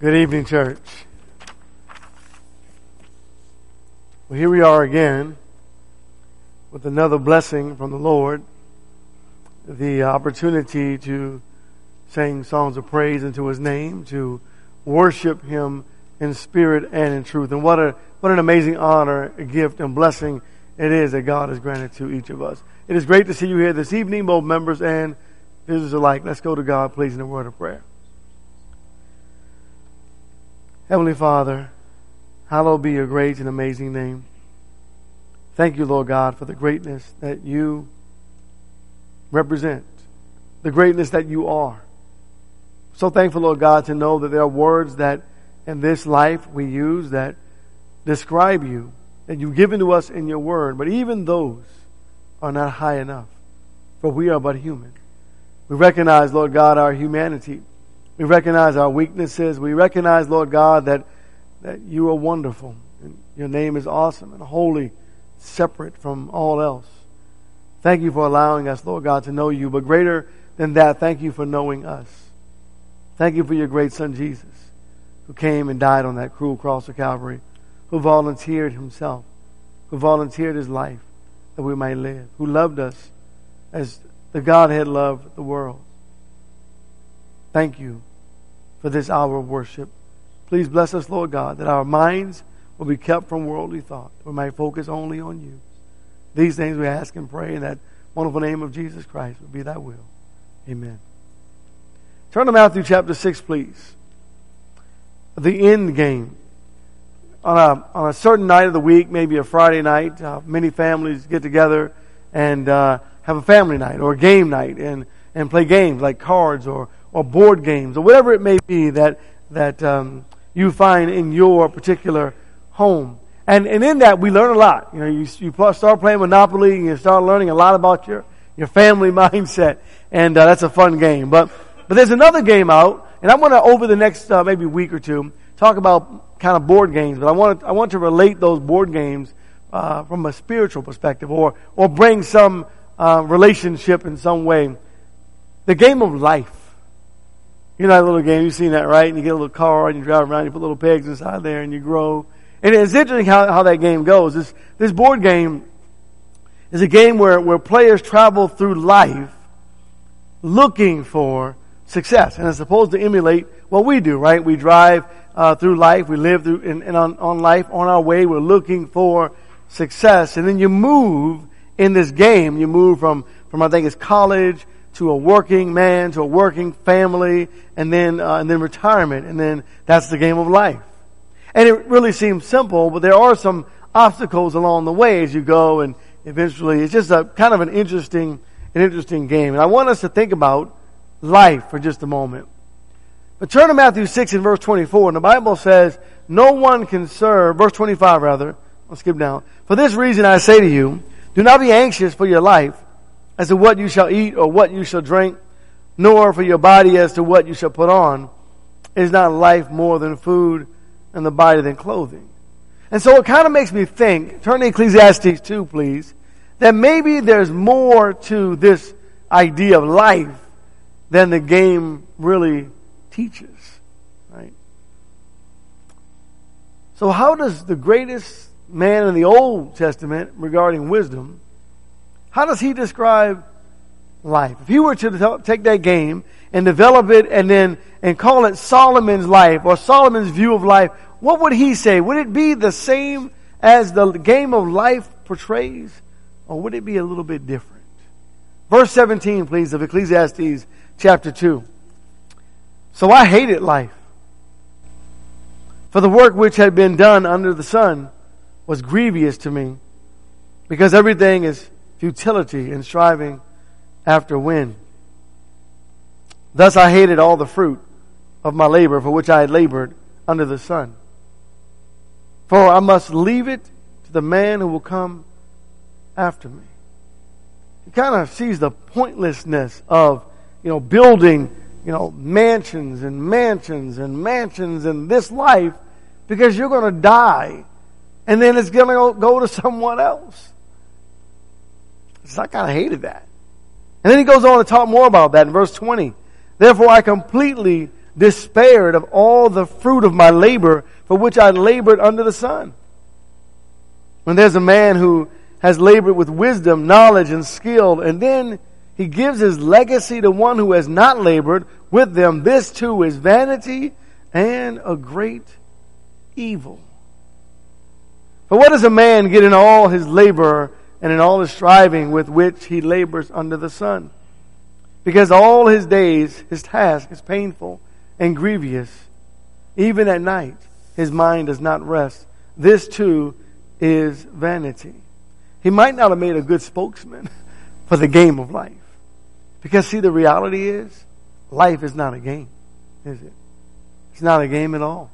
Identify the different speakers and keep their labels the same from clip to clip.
Speaker 1: Good evening, church. Well, here we are again with another blessing from the Lord. The opportunity to sing songs of praise into His name, to worship Him in spirit and in truth. And what a, what an amazing honor, gift, and blessing it is that God has granted to each of us. It is great to see you here this evening, both members and visitors alike. Let's go to God, please, in a word of prayer. Heavenly Father, hallowed be your great and amazing name. Thank you, Lord God, for the greatness that you represent, the greatness that you are. So thankful, Lord God, to know that there are words that in this life we use that describe you, that you've given to us in your word, but even those are not high enough, for we are but human. We recognize, Lord God, our humanity. We recognize our weaknesses. We recognize, Lord God, that, that you are wonderful. And your name is awesome and holy, separate from all else. Thank you for allowing us, Lord God, to know you. But greater than that, thank you for knowing us. Thank you for your great son, Jesus, who came and died on that cruel cross of Calvary, who volunteered himself, who volunteered his life that we might live, who loved us as the Godhead loved the world. Thank you for this hour of worship. Please bless us, Lord God, that our minds will be kept from worldly thought. We might focus only on you. These things we ask and pray in that wonderful name of Jesus Christ would be thy will. Amen. Turn to Matthew chapter 6, please. The end game. On a, on a certain night of the week, maybe a Friday night, uh, many families get together and uh, have a family night or a game night and, and play games like cards or, or board games or whatever it may be that, that um, you find in your particular home. And, and in that, we learn a lot. You know, you, you start playing Monopoly and you start learning a lot about your, your family mindset. And uh, that's a fun game. But, but there's another game out, and I want to, over the next uh, maybe week or two, talk about kind of board games. But I want to, I want to relate those board games uh, from a spiritual perspective or, or bring some uh, relationship in some way. The game of life. You know that little game, you've seen that, right? And you get a little car and you drive around, you put little pegs inside there and you grow. And it's interesting how, how that game goes. This, this board game is a game where, where players travel through life looking for success. And it's supposed to emulate what we do, right? We drive uh, through life, we live through and, on, on life, on our way, we're looking for success. And then you move in this game, you move from, from I think it's college to a working man, to a working family, and then, uh, and then retirement, and then that's the game of life. And it really seems simple, but there are some obstacles along the way as you go, and eventually it's just a kind of an interesting, an interesting game. And I want us to think about life for just a moment. But turn to Matthew 6 and verse 24, and the Bible says, no one can serve, verse 25 rather, I'll skip down. For this reason I say to you, do not be anxious for your life as to what you shall eat or what you shall drink, nor for your body as to what you shall put on. Is not life more than food and the body than clothing? And so it kind of makes me think, turn to Ecclesiastes 2, please, that maybe there's more to this idea of life than the game really teaches. Right? So how does the greatest man in the Old Testament regarding wisdom how does he describe life? If he were to take that game and develop it and then and call it Solomon's life or Solomon's view of life, what would he say? Would it be the same as the game of life portrays? Or would it be a little bit different? Verse 17, please, of Ecclesiastes chapter 2. So I hated life. For the work which had been done under the sun was grievous to me, because everything is futility in striving after wind. Thus I hated all the fruit of my labor for which I had labored under the sun. For I must leave it to the man who will come after me. He kind of sees the pointlessness of, you know, building, you know, mansions and mansions and mansions in this life because you're going to die and then it's going to go to someone else. I kind of hated that. And then he goes on to talk more about that in verse 20. Therefore I completely despaired of all the fruit of my labor for which I labored under the sun. When there's a man who has labored with wisdom, knowledge, and skill, and then he gives his legacy to one who has not labored with them, this too is vanity and a great evil. For what does a man get in all his labor and in all the striving with which he labors under the sun? Because all his days, his task is painful and grievous. Even at night, his mind does not rest. This too is vanity. He might not have made a good spokesman for the game of life. Because see, the reality is, life is not a game, is it? It's not a game at all.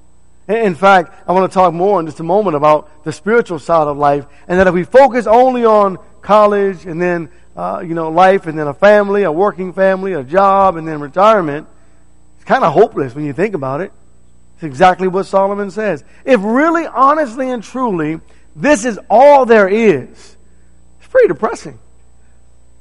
Speaker 1: In fact, I want to talk more in just a moment about the spiritual side of life, and that if we focus only on college and then, uh, you know, life and then a family, a working family, a job, and then retirement, it's kind of hopeless when you think about it. It's exactly what Solomon says. If really, honestly, and truly, this is all there is, it's pretty depressing.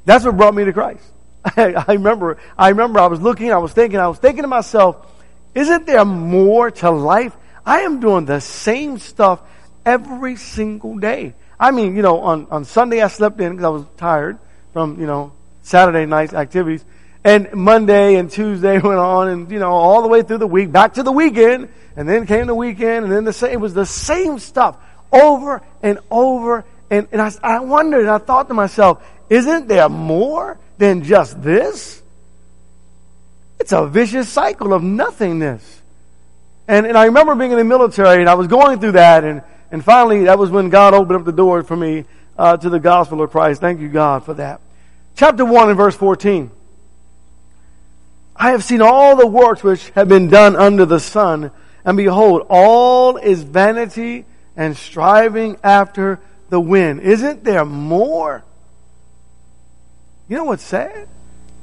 Speaker 1: That's what brought me to Christ. I, I remember, I remember I was looking, I was thinking, I was thinking to myself, isn't there more to life? I am doing the same stuff every single day. I mean, you know, on, on Sunday I slept in because I was tired from, you know, Saturday night's activities. And Monday and Tuesday went on and, you know, all the way through the week, back to the weekend, and then came the weekend, and then the same, it was the same stuff over and over. And, and I, I wondered, and I thought to myself, isn't there more than just this? It's a vicious cycle of nothingness. And, and I remember being in the military and I was going through that and, and finally that was when God opened up the door for me uh, to the gospel of Christ. Thank you, God, for that. Chapter 1 and verse 14. I have seen all the works which have been done under the sun, and behold, all is vanity and striving after the wind. Isn't there more? You know what's sad?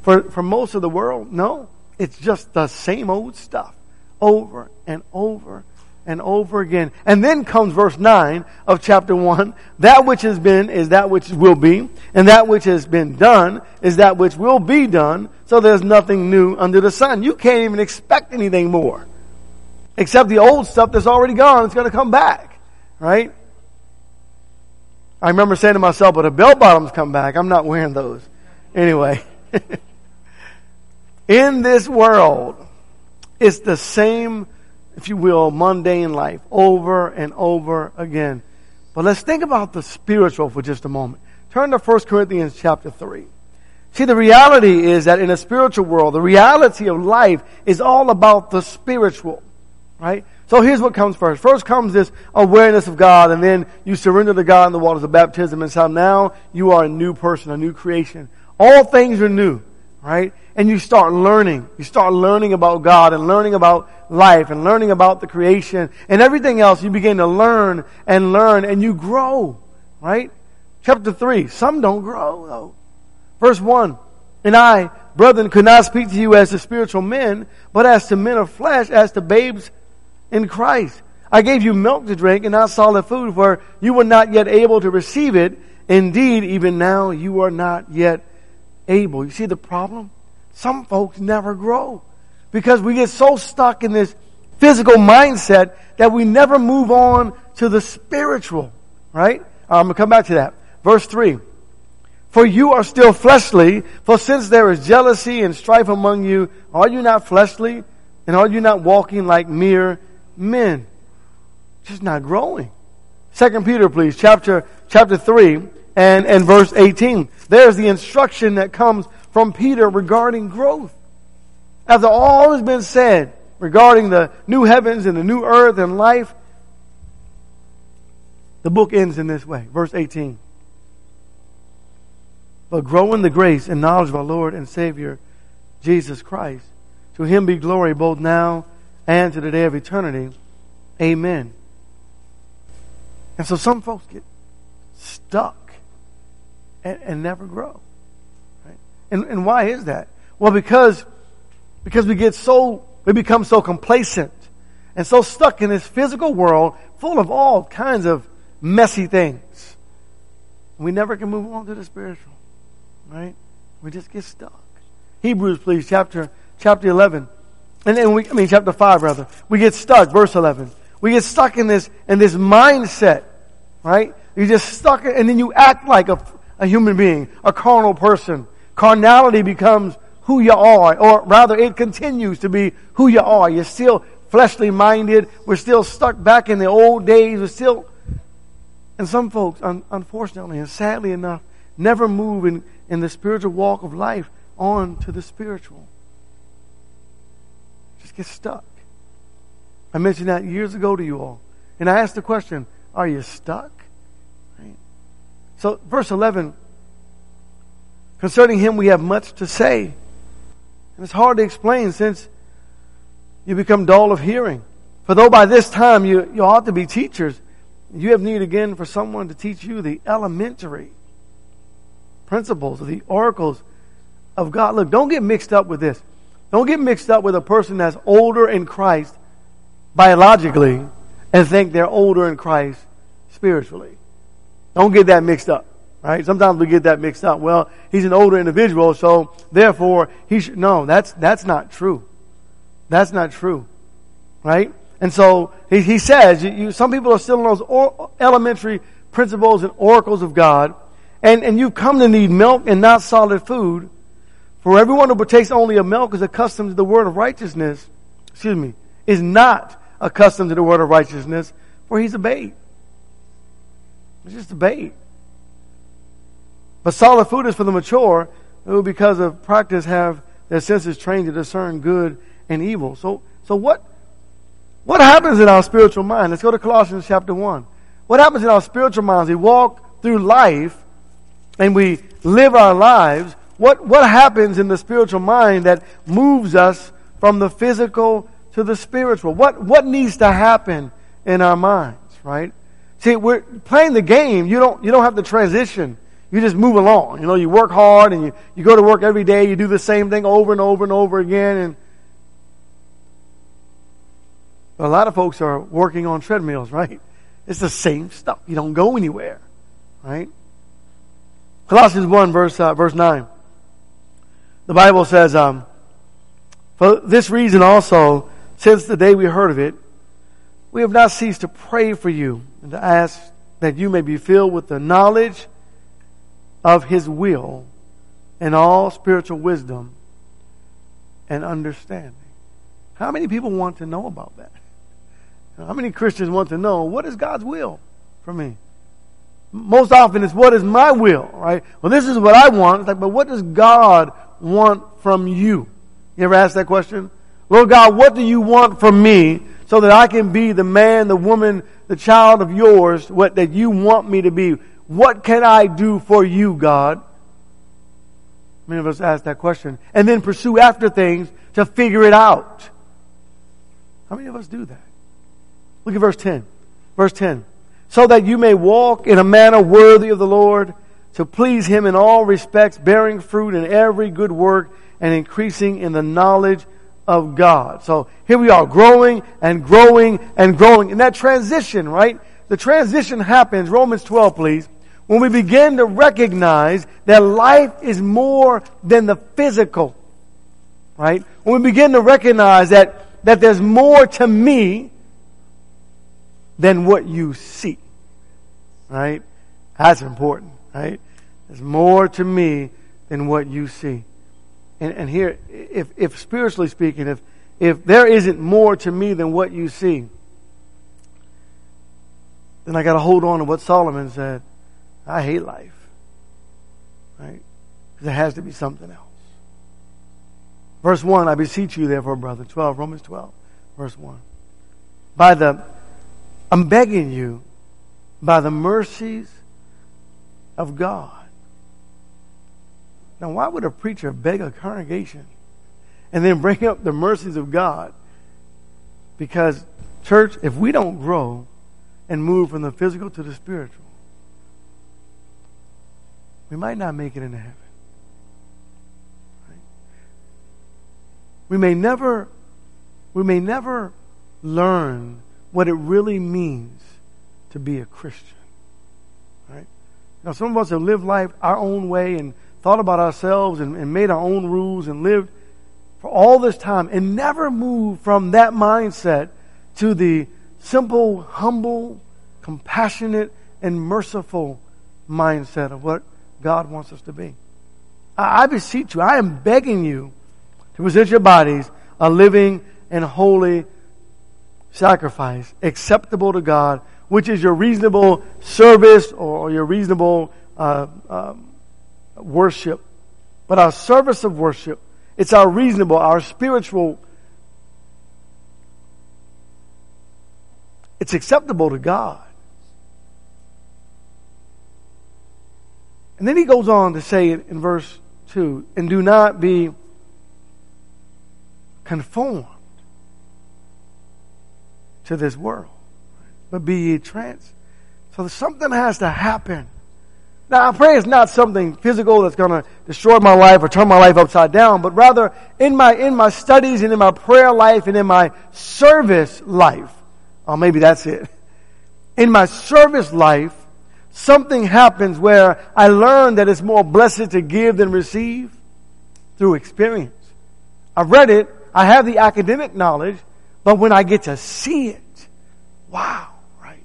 Speaker 1: For, for most of the world, no. It's just the same old stuff over and over and over again. And then comes verse 9 of chapter 1. That which has been is that which will be, and that which has been done is that which will be done, so there's nothing new under the sun. You can't even expect anything more. Except the old stuff that's already gone, it's going to come back. Right? I remember saying to myself, but if bell bottoms come back, I'm not wearing those. Anyway. In this world, it's the same, if you will, mundane life over and over again. But let's think about the spiritual for just a moment. Turn to 1 Corinthians chapter 3. See, the reality is that in a spiritual world, the reality of life is all about the spiritual, right? So here's what comes first. First comes this awareness of God, and then you surrender to God in the waters of baptism, and so now you are a new person, a new creation. All things are new, right? and you start learning. You start learning about God and learning about life and learning about the creation and everything else. You begin to learn and learn and you grow, right? Chapter 3. Some don't grow though. Verse 1. And I, brethren, could not speak to you as to spiritual men, but as to men of flesh, as to babes in Christ. I gave you milk to drink and not solid food, for you were not yet able to receive it. Indeed, even now you are not yet able. You see the problem? Some folks never grow because we get so stuck in this physical mindset that we never move on to the spiritual, right? I'm going to come back to that. Verse 3. For you are still fleshly, for since there is jealousy and strife among you, are you not fleshly? And are you not walking like mere men? Just not growing. Second Peter, please, chapter, chapter 3 and, and verse 18. There's the instruction that comes from Peter regarding growth. After all has been said regarding the new heavens and the new earth and life, the book ends in this way. Verse 18. But grow in the grace and knowledge of our Lord and Savior, Jesus Christ. To him be glory both now and to the day of eternity. Amen. And so some folks get stuck and, and never grow. And, and why is that? Well, because, because we get so, we become so complacent and so stuck in this physical world full of all kinds of messy things. We never can move on to the spiritual, right? We just get stuck. Hebrews, please, chapter, chapter 11 And then we, I mean, chapter 5, rather. We get stuck, verse 11. We get stuck in this, in this mindset, right? You're just stuck, and then you act like a, a human being, a carnal person. Carnality becomes who you are, or rather it continues to be who you are. You're still fleshly minded. We're still stuck back in the old days. We're still, and some folks, un, unfortunately and sadly enough, never move in, in the spiritual walk of life on to the spiritual. Just get stuck. I mentioned that years ago to you all. And I asked the question, are you stuck? So, verse 11, concerning him we have much to say. And it's hard to explain since you become dull of hearing. For though by this time you, you ought to be teachers, you have need again for someone to teach you the elementary principles the oracles of God. Look, don't get mixed up with this. Don't get mixed up with a person that's older in Christ biologically and think they're older in Christ spiritually. Don't get that mixed up. Right? Sometimes we get that mixed up. Well, he's an older individual, so therefore he should, no, that's, that's not true. That's not true. Right? And so he, he says, you, you, some people are still in those or, elementary principles and oracles of God, and, and you come to need milk and not solid food. For everyone who partakes only of milk is accustomed to the word of righteousness, excuse me, is not accustomed to the word of righteousness, for he's a babe. He's just a babe. But solid food is for the mature, who because of practice have their senses trained to discern good and evil. So, so what, what happens in our spiritual mind? Let's go to Colossians chapter 1. What happens in our spiritual minds? We walk through life and we live our lives. What, what happens in the spiritual mind that moves us from the physical to the spiritual? What, what needs to happen in our minds, right? See, we're playing the game. You don't, you don't have to transition. You just move along. You know, you work hard and you, you go to work every day. You do the same thing over and over and over again. And a lot of folks are working on treadmills, right? It's the same stuff. You don't go anywhere, right? Colossians 1 verse, uh, verse 9. The Bible says, um, for this reason also, since the day we heard of it, we have not ceased to pray for you and to ask that you may be filled with the knowledge of His will and all spiritual wisdom and understanding. How many people want to know about that? How many Christians want to know what is God's will for me? Most often it's what is my will, right? Well, this is what I want. It's like, but what does God want from you? You ever ask that question? Lord God, what do you want from me so that I can be the man, the woman, the child of yours, what that you want me to be? What can I do for you, God? Many of us ask that question and then pursue after things to figure it out. How many of us do that? Look at verse 10. Verse 10. So that you may walk in a manner worthy of the Lord, to please Him in all respects, bearing fruit in every good work, and increasing in the knowledge of God. So here we are, growing and growing and growing. And that transition, right? The transition happens, Romans 12, please, when we begin to recognize that life is more than the physical. Right? When we begin to recognize that, that there's more to me than what you see. Right? That's important, right? There's more to me than what you see. And, and here, if, if spiritually speaking, if, if there isn't more to me than what you see, then I got to hold on to what Solomon said. I hate life. Right? There has to be something else. Verse 1, I beseech you, therefore, brother. 12, Romans 12, verse 1. By the I'm begging you, by the mercies of God. Now, why would a preacher beg a congregation and then bring up the mercies of God? Because, church, if we don't grow and move from the physical to the spiritual, we might not make it into heaven. Right? We may never, we may never learn what it really means to be a Christian. Right? Now, some of us have lived life our own way and thought about ourselves and, and made our own rules and lived for all this time and never moved from that mindset to the simple, humble, compassionate, and merciful mindset of what God wants us to be. I, I beseech you, I am begging you to present your bodies a living and holy sacrifice acceptable to God, which is your reasonable service or your reasonable uh, um, worship. But our service of worship, it's our reasonable, our spiritual, it's acceptable to God. And then he goes on to say in verse 2 and do not be conformed to this world, but be ye trans. So something has to happen. Now, I pray it's not something physical that's going to destroy my life or turn my life upside down, but rather in my, in my studies and in my prayer life and in my service life. Oh, maybe that's it. In my service life, something happens where I learn that it's more blessed to give than receive through experience. I've read it. I have the academic knowledge, but when I get to see it, wow, right?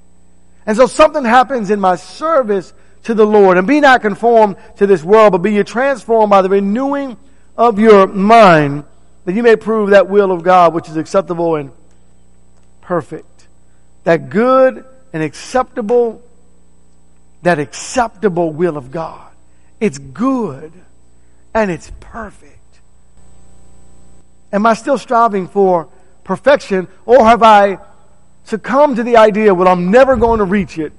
Speaker 1: And so something happens in my service to the Lord. And be not conformed to this world, but be ye transformed by the renewing of your mind, that you may prove that will of God which is acceptable and perfect. That good and acceptable that acceptable will of God. It's good and it's perfect. Am I still striving for perfection or have I succumbed to the idea, well, I'm never going to reach it,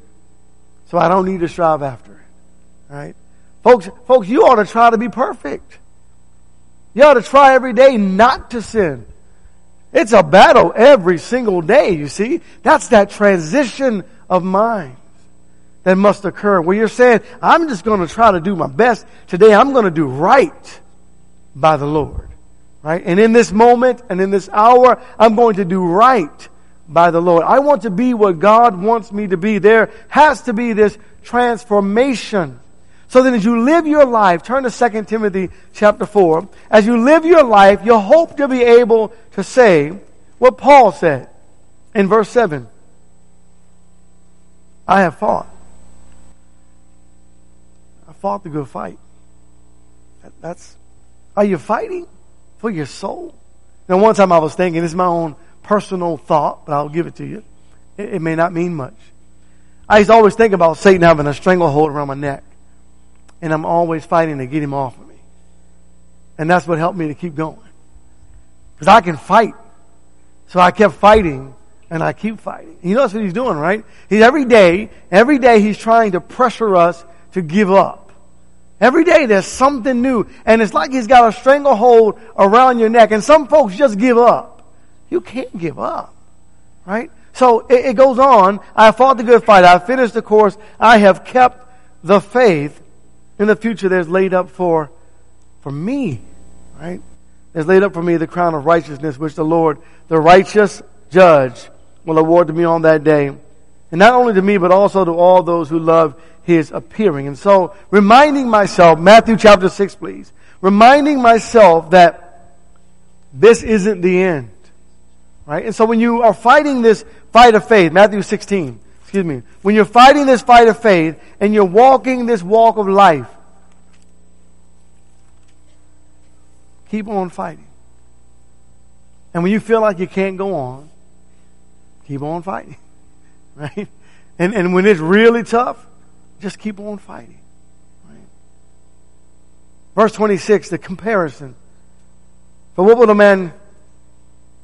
Speaker 1: so I don't need to strive after it? Right? Folks, folks, you ought to try to be perfect. You ought to try every day not to sin. It's a battle every single day, you see. That's that transition of mind that must occur where you're saying, I'm just going to try to do my best. Today I'm going to do right by the Lord. Right? And in this moment and in this hour, I'm going to do right by the Lord. I want to be what God wants me to be. There has to be this transformation. So then as you live your life, turn to 2 Timothy chapter 4. As you live your life, you hope to be able to say what Paul said in verse 7. I have fought I fought the good fight. That's, are you fighting for your soul? Now, one time I was thinking, this is my own personal thought, but I'll give it to you. It, it may not mean much. I used to always think about Satan having a stranglehold around my neck. And I'm always fighting to get him off of me. And that's what helped me to keep going. Because I can fight. So I kept fighting and I keep fighting. You know that's what he's doing, right? He's every day, every day he's trying to pressure us to give up. Every day there's something new. And it's like he's got a stranglehold around your neck. And some folks just give up. You can't give up. Right? So it, it goes on. I fought the good fight. I finished the course. I have kept the faith. In the future there's laid up for, for me. Right? There's laid up for me the crown of righteousness which the Lord, the righteous judge, will award to me on that day. And not only to me, but also to all those who love his appearing. And so, reminding myself, Matthew chapter 6, please. Reminding myself that this isn't the end. Right? And so when you are fighting this fight of faith, Matthew 16, excuse me, when you're fighting this fight of faith and you're walking this walk of life, keep on fighting. And when you feel like you can't go on, keep on fighting. Right? And, and when it's really tough, just keep on fighting. Right? Verse 26, the comparison. For what will a man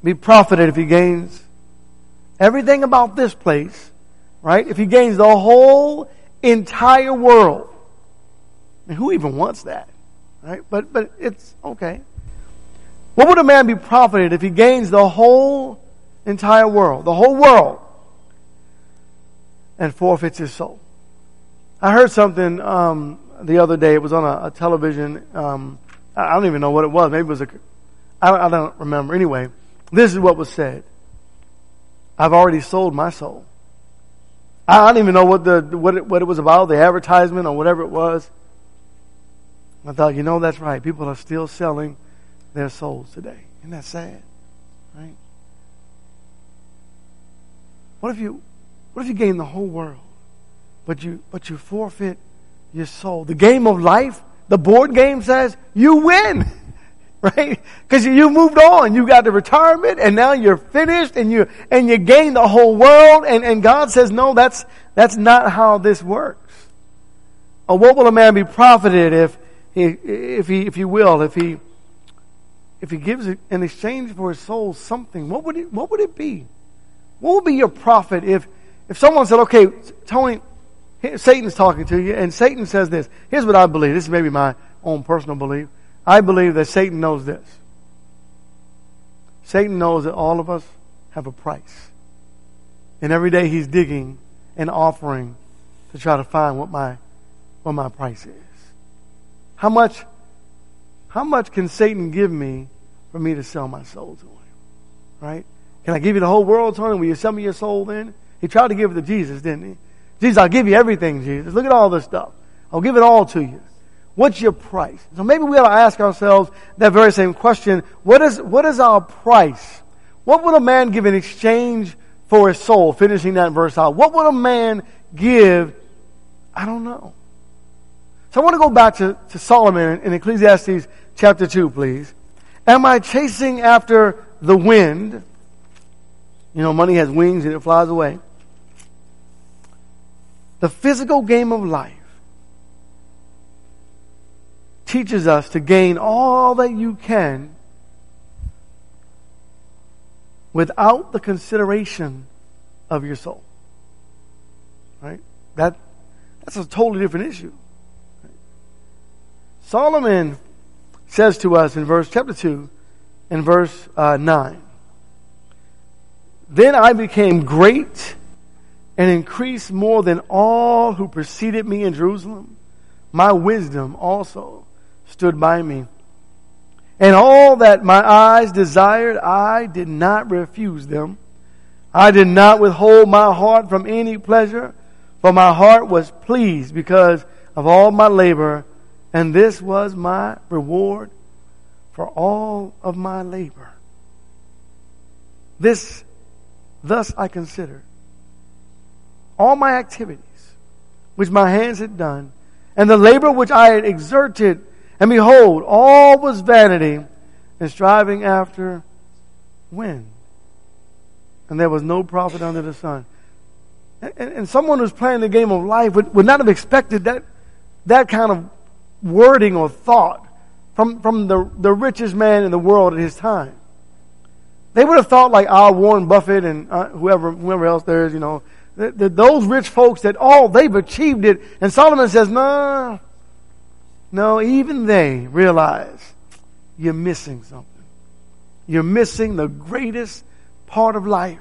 Speaker 1: be profited if he gains everything about this place, right? If he gains the whole entire world. And who even wants that? Right? But, but it's okay. What would a man be profited if he gains the whole entire world, the whole world, and forfeits his soul? I heard something um, the other day. It was on a, a television. Um, I don't even know what it was. Maybe it was a. I, I don't remember. Anyway, this is what was said. I've already sold my soul. I don't even know what the what it, what it was about, the advertisement or whatever it was. I thought, you know, that's right. People are still selling their souls today. Isn't that sad? Right? What if you what if you gain the whole world, but you but you forfeit your soul? The game of life, the board game says you win. Right? Because you moved on. You got the retirement and now you're finished and you and you gain the whole world and, and God says, No, that's that's not how this works. Or what will a man be profited if he if he if he will, if he if he gives in exchange for his soul something, what would it what would it be? What would be your profit if if someone said, Okay, Tony, Satan's talking to you, and Satan says this. Here's what I believe. This is maybe my own personal belief. I believe that Satan knows this. Satan knows that all of us have a price. And every day he's digging and offering to try to find what my what my price is. How much how much can Satan give me for me to sell my soul to him? Right? Can I give you the whole world, Tony? Will you sell me your soul then? He tried to give it to Jesus, didn't he? Jesus, I'll give you everything, Jesus. Look at all this stuff. I'll give it all to you. What's your price? So maybe we ought to ask ourselves that very same question. What is, what is our price? What would a man give in exchange for his soul? Finishing that verse out. What would a man give? I don't know. So I want to go back to, to Solomon in Ecclesiastes chapter 2, please. Am I chasing after the wind? You know, money has wings and it flies away. The physical game of life teaches us to gain all that you can without the consideration of your soul. Right? That, that's a totally different issue. Solomon says to us in verse chapter 2 in verse uh, 9 Then I became great and increased more than all who preceded me in Jerusalem. My wisdom also stood by me. And all that my eyes desired, I did not refuse them. I did not withhold my heart from any pleasure, for my heart was pleased because of all my labor, and this was my reward for all of my labor. This, thus I considered all my activities, which my hands had done, and the labor which I had exerted and behold, all was vanity and striving after wind. And there was no profit under the sun. And, and, someone who's playing the game of life would, would not have expected that, that kind of wording or thought from, from the, the richest man in the world at his time. They would have thought like our Warren Buffett and uh, whoever, whoever else there is, you know, the, those rich folks that, oh, they've achieved it. And Solomon says, nah, no, even they realize you're missing something. You're missing the greatest part of life.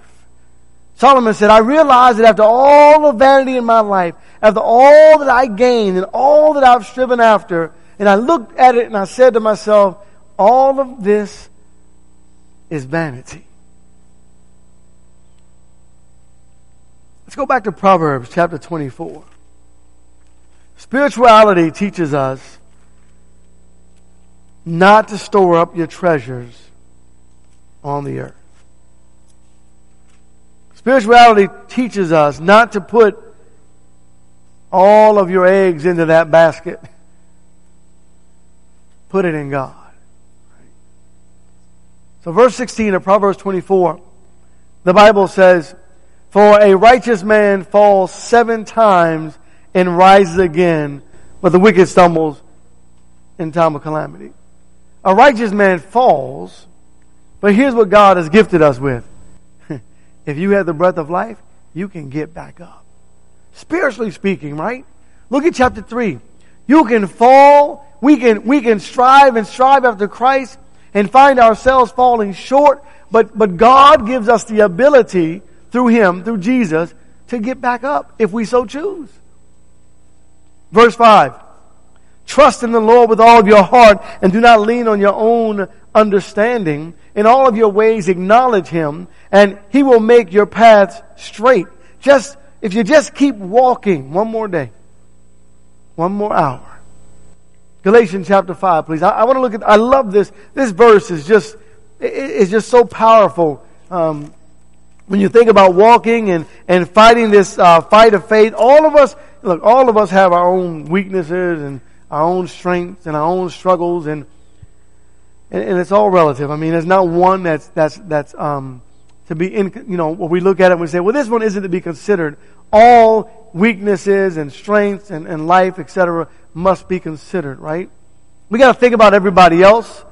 Speaker 1: Solomon said, I realize that after all the vanity in my life, after all that I gained and all that I've striven after, and I looked at it and I said to myself, all of this is vanity. Let's go back to Proverbs chapter 24. Spirituality teaches us not to store up your treasures on the earth. Spirituality teaches us not to put all of your eggs into that basket. Put it in God. So verse 16 of Proverbs 24, the Bible says, For a righteous man falls seven times and rises again, but the wicked stumbles in time of calamity. A righteous man falls, but here's what God has gifted us with. if you have the breath of life, you can get back up. Spiritually speaking, right? Look at chapter 3. You can fall, we can, we can strive and strive after Christ and find ourselves falling short, but, but God gives us the ability through Him, through Jesus, to get back up if we so choose. Verse 5. Trust in the Lord with all of your heart and do not lean on your own understanding. In all of your ways acknowledge Him and He will make your paths straight. Just, if you just keep walking one more day, one more hour. Galatians chapter 5, please. I, I want to look at, I love this. This verse is just, it's just so powerful. Um, when you think about walking and, and fighting this uh, fight of faith, all of us, look, all of us have our own weaknesses and our own strengths and our own struggles, and and, and it's all relative. I mean, there's not one that's that's that's um, to be in. You know, when we look at it, and we say, well, this one isn't to be considered. All weaknesses and strengths and, and life, etc., must be considered. Right? We got to think about everybody else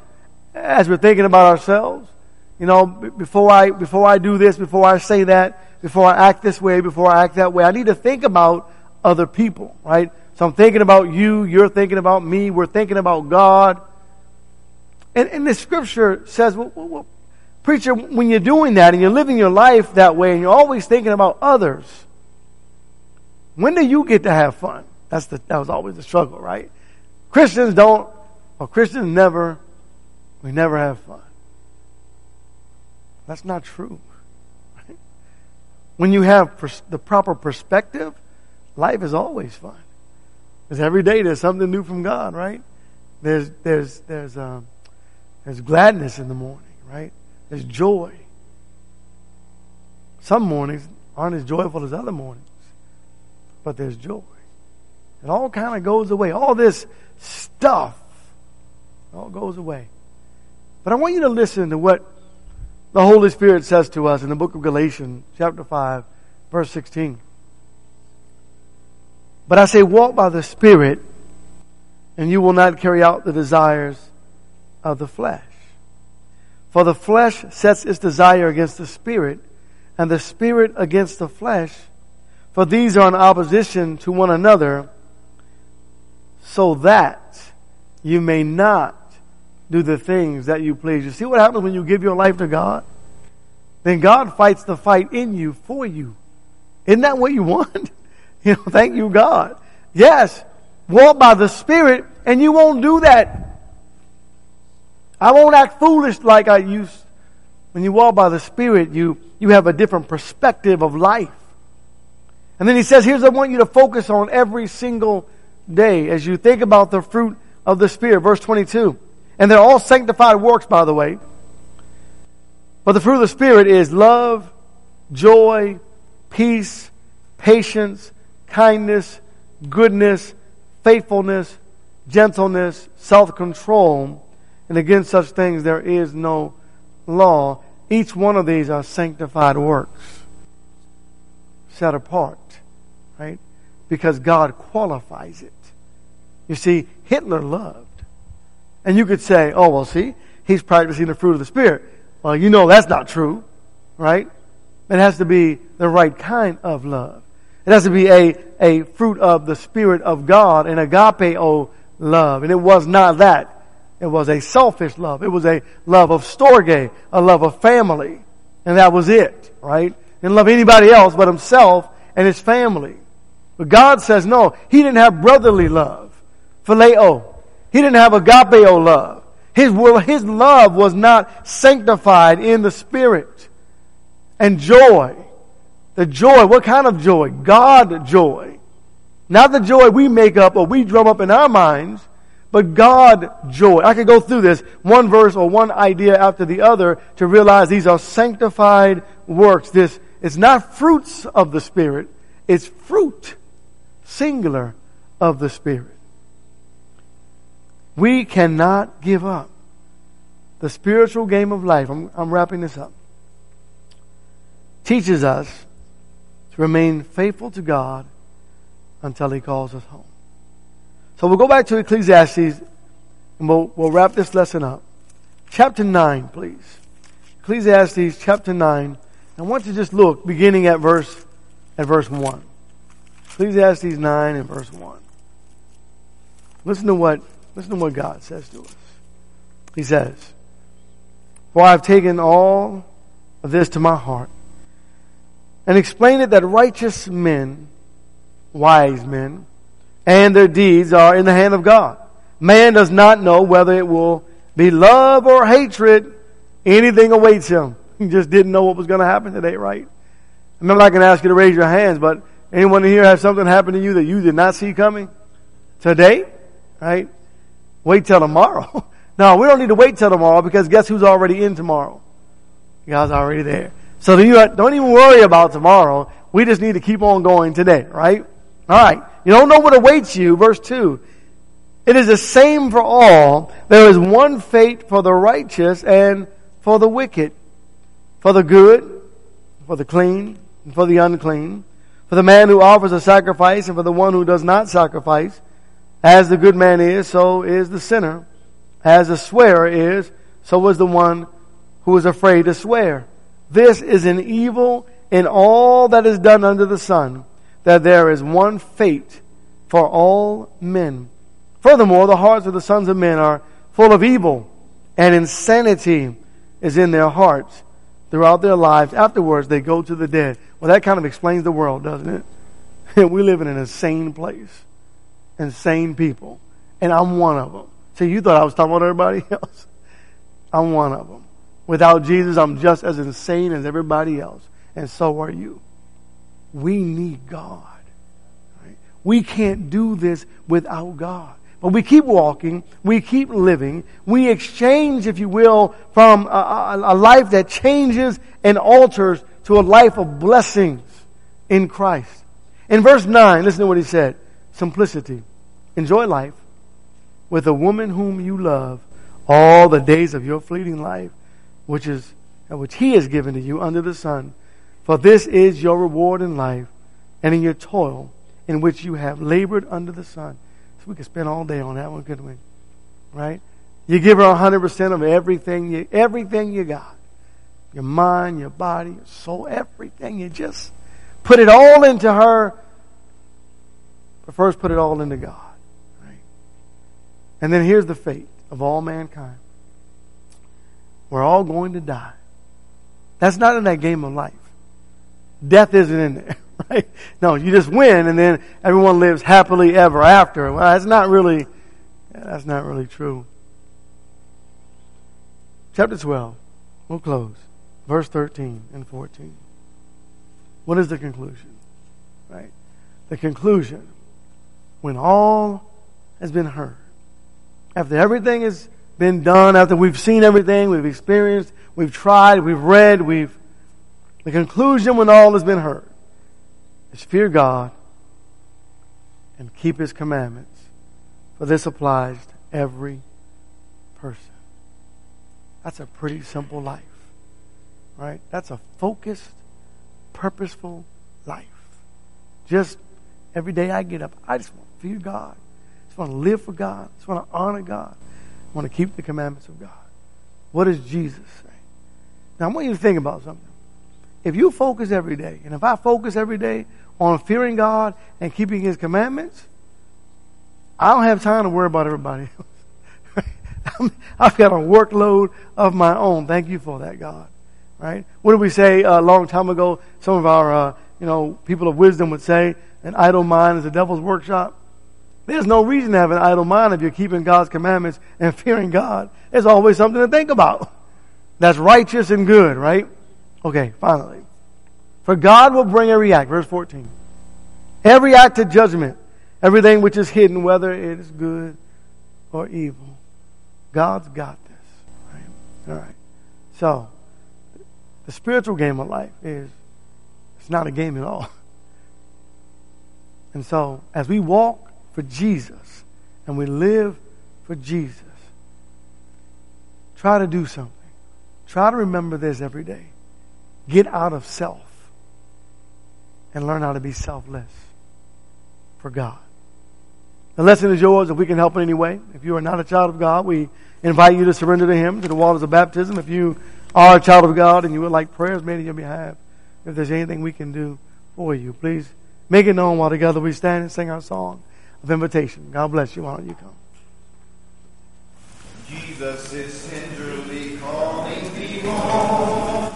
Speaker 1: as we're thinking about ourselves. You know, before I before I do this, before I say that, before I act this way, before I act that way, I need to think about other people. Right? So I'm thinking about you, you're thinking about me, we're thinking about God. And, and the scripture says, well, well, well, preacher, when you're doing that and you're living your life that way and you're always thinking about others, when do you get to have fun? That's the, that was always the struggle, right? Christians don't, or Christians never, we never have fun. That's not true. Right? When you have pers- the proper perspective, life is always fun. Because every day there's something new from God, right? There's, there's, there's, um, there's gladness in the morning, right? There's joy. Some mornings aren't as joyful as other mornings, but there's joy. It all kind of goes away. All this stuff all goes away. But I want you to listen to what the Holy Spirit says to us in the book of Galatians, chapter 5, verse 16. But I say, walk by the Spirit, and you will not carry out the desires of the flesh. For the flesh sets its desire against the Spirit, and the Spirit against the flesh. For these are in opposition to one another, so that you may not do the things that you please. You see what happens when you give your life to God? Then God fights the fight in you for you. Isn't that what you want? You know, thank you, God. Yes, walk by the Spirit, and you won't do that. I won't act foolish like I used. When you walk by the Spirit, you, you have a different perspective of life. And then he says, here's what I want you to focus on every single day as you think about the fruit of the Spirit. Verse 22. And they're all sanctified works, by the way. But the fruit of the Spirit is love, joy, peace, patience, kindness, goodness, faithfulness, gentleness, self-control. And against such things there is no law. Each one of these are sanctified works. Set apart. Right? Because God qualifies it. You see, Hitler loved. And you could say, oh, well, see, he's practicing the fruit of the Spirit. Well, you know that's not true. Right? It has to be the right kind of love. It has to be a, a fruit of the Spirit of God, an agapeo love. And it was not that. It was a selfish love. It was a love of storge, a love of family. And that was it, right? Didn't love anybody else but himself and his family. But God says no, he didn't have brotherly love. Phileo. He didn't have agapeo love. His, his love was not sanctified in the Spirit. And joy the joy, what kind of joy? God joy. Not the joy we make up or we drum up in our minds, but God joy. I could go through this one verse or one idea after the other to realize these are sanctified works. This is not fruits of the Spirit, it's fruit, singular, of the Spirit. We cannot give up the spiritual game of life. I'm, I'm wrapping this up. Teaches us to remain faithful to God until He calls us home. So we'll go back to Ecclesiastes and we'll, we'll wrap this lesson up. Chapter 9, please. Ecclesiastes chapter 9. I want you to just look beginning at verse, at verse 1. Ecclesiastes 9 and verse 1. Listen to what, listen to what God says to us. He says, For I have taken all of this to my heart and explain it that righteous men, wise men, and their deeds are in the hand of God. Man does not know whether it will be love or hatred. Anything awaits him. He just didn't know what was going to happen today, right? I'm not going to ask you to raise your hands, but anyone here have something happen to you that you did not see coming today? Right? Wait till tomorrow. No, we don't need to wait till tomorrow because guess who's already in tomorrow? God's already there. So don't even worry about tomorrow. We just need to keep on going today, right? All right. You don't know what awaits you. Verse 2. It is the same for all. There is one fate for the righteous and for the wicked, for the good, for the clean, and for the unclean, for the man who offers a sacrifice and for the one who does not sacrifice. As the good man is, so is the sinner. As the swearer is, so is the one who is afraid to swear. This is an evil in all that is done under the sun, that there is one fate for all men. Furthermore, the hearts of the sons of men are full of evil, and insanity is in their hearts throughout their lives. Afterwards, they go to the dead. Well, that kind of explains the world, doesn't it? we live in an insane place, insane people, and I'm one of them. See, you thought I was talking about everybody else. I'm one of them. Without Jesus, I'm just as insane as everybody else, and so are you. We need God. Right? We can't do this without God. But we keep walking, we keep living, we exchange, if you will, from a, a, a life that changes and alters to a life of blessings in Christ. In verse 9, listen to what he said simplicity. Enjoy life with a woman whom you love all the days of your fleeting life, which is which he has given to you under the sun. For this is your reward in life and in your toil in which you have labored under the sun. So we could spend all day on that one, couldn't we? Right? You give her 100% of everything you, everything you got. Your mind, your body, your soul, everything. You just put it all into her. But first put it all into God. Right? And then here's the fate of all mankind. We're all going to die. That's not in that game of life. Death isn't in there. right? No, you just win and then everyone lives happily ever after. Well, that's not really, that's not really true. Chapter 12, we'll close. Verse 13 and 14. What is the conclusion? Right? The conclusion, when all has been heard, after everything has been done, after we've seen everything, we've experienced, we've tried, we've read, we've, the conclusion when all has been heard is fear God and keep His commandments. For this applies to every person. That's a pretty simple life, right? That's a focused, purposeful life. Just every day I get up, I just want to fear God. I just want to live for God. I just want to honor God. Want to keep the commandments of God. What does Jesus say? Now, I want you to think about something. If you focus every day, and if I focus every day on fearing God and keeping His commandments, I don't have time to worry about everybody else. I've got a workload of my own. Thank you for that, God. Right? What did we say a long time ago? Some of our, uh, you know, people of wisdom would say, an idle mind is a devil's workshop. There's no reason to have an idle mind if you're keeping God's commandments and fearing God. There's always something to think about. That's righteous and good, right? Okay, finally. For God will bring every act, verse 14. Every act to judgment, everything which is hidden, whether it is good or evil. God's got this. Right? All right. So, the spiritual game of life is it's not a game at all. And so, as we walk for Jesus and we live for Jesus, try to do something. Try to remember this every day. Get out of self and learn how to be selfless for God. The lesson is yours if we can help in any way. If you are not a child of God, we invite you to surrender to Him, to the waters of baptism. If you are a child of God and you would like prayers made on your behalf, if there's anything we can do for you, please make it known while together we stand and sing our song of invitation. God bless you. Why don't you come?
Speaker 2: Jesus is tenderly calling thee home.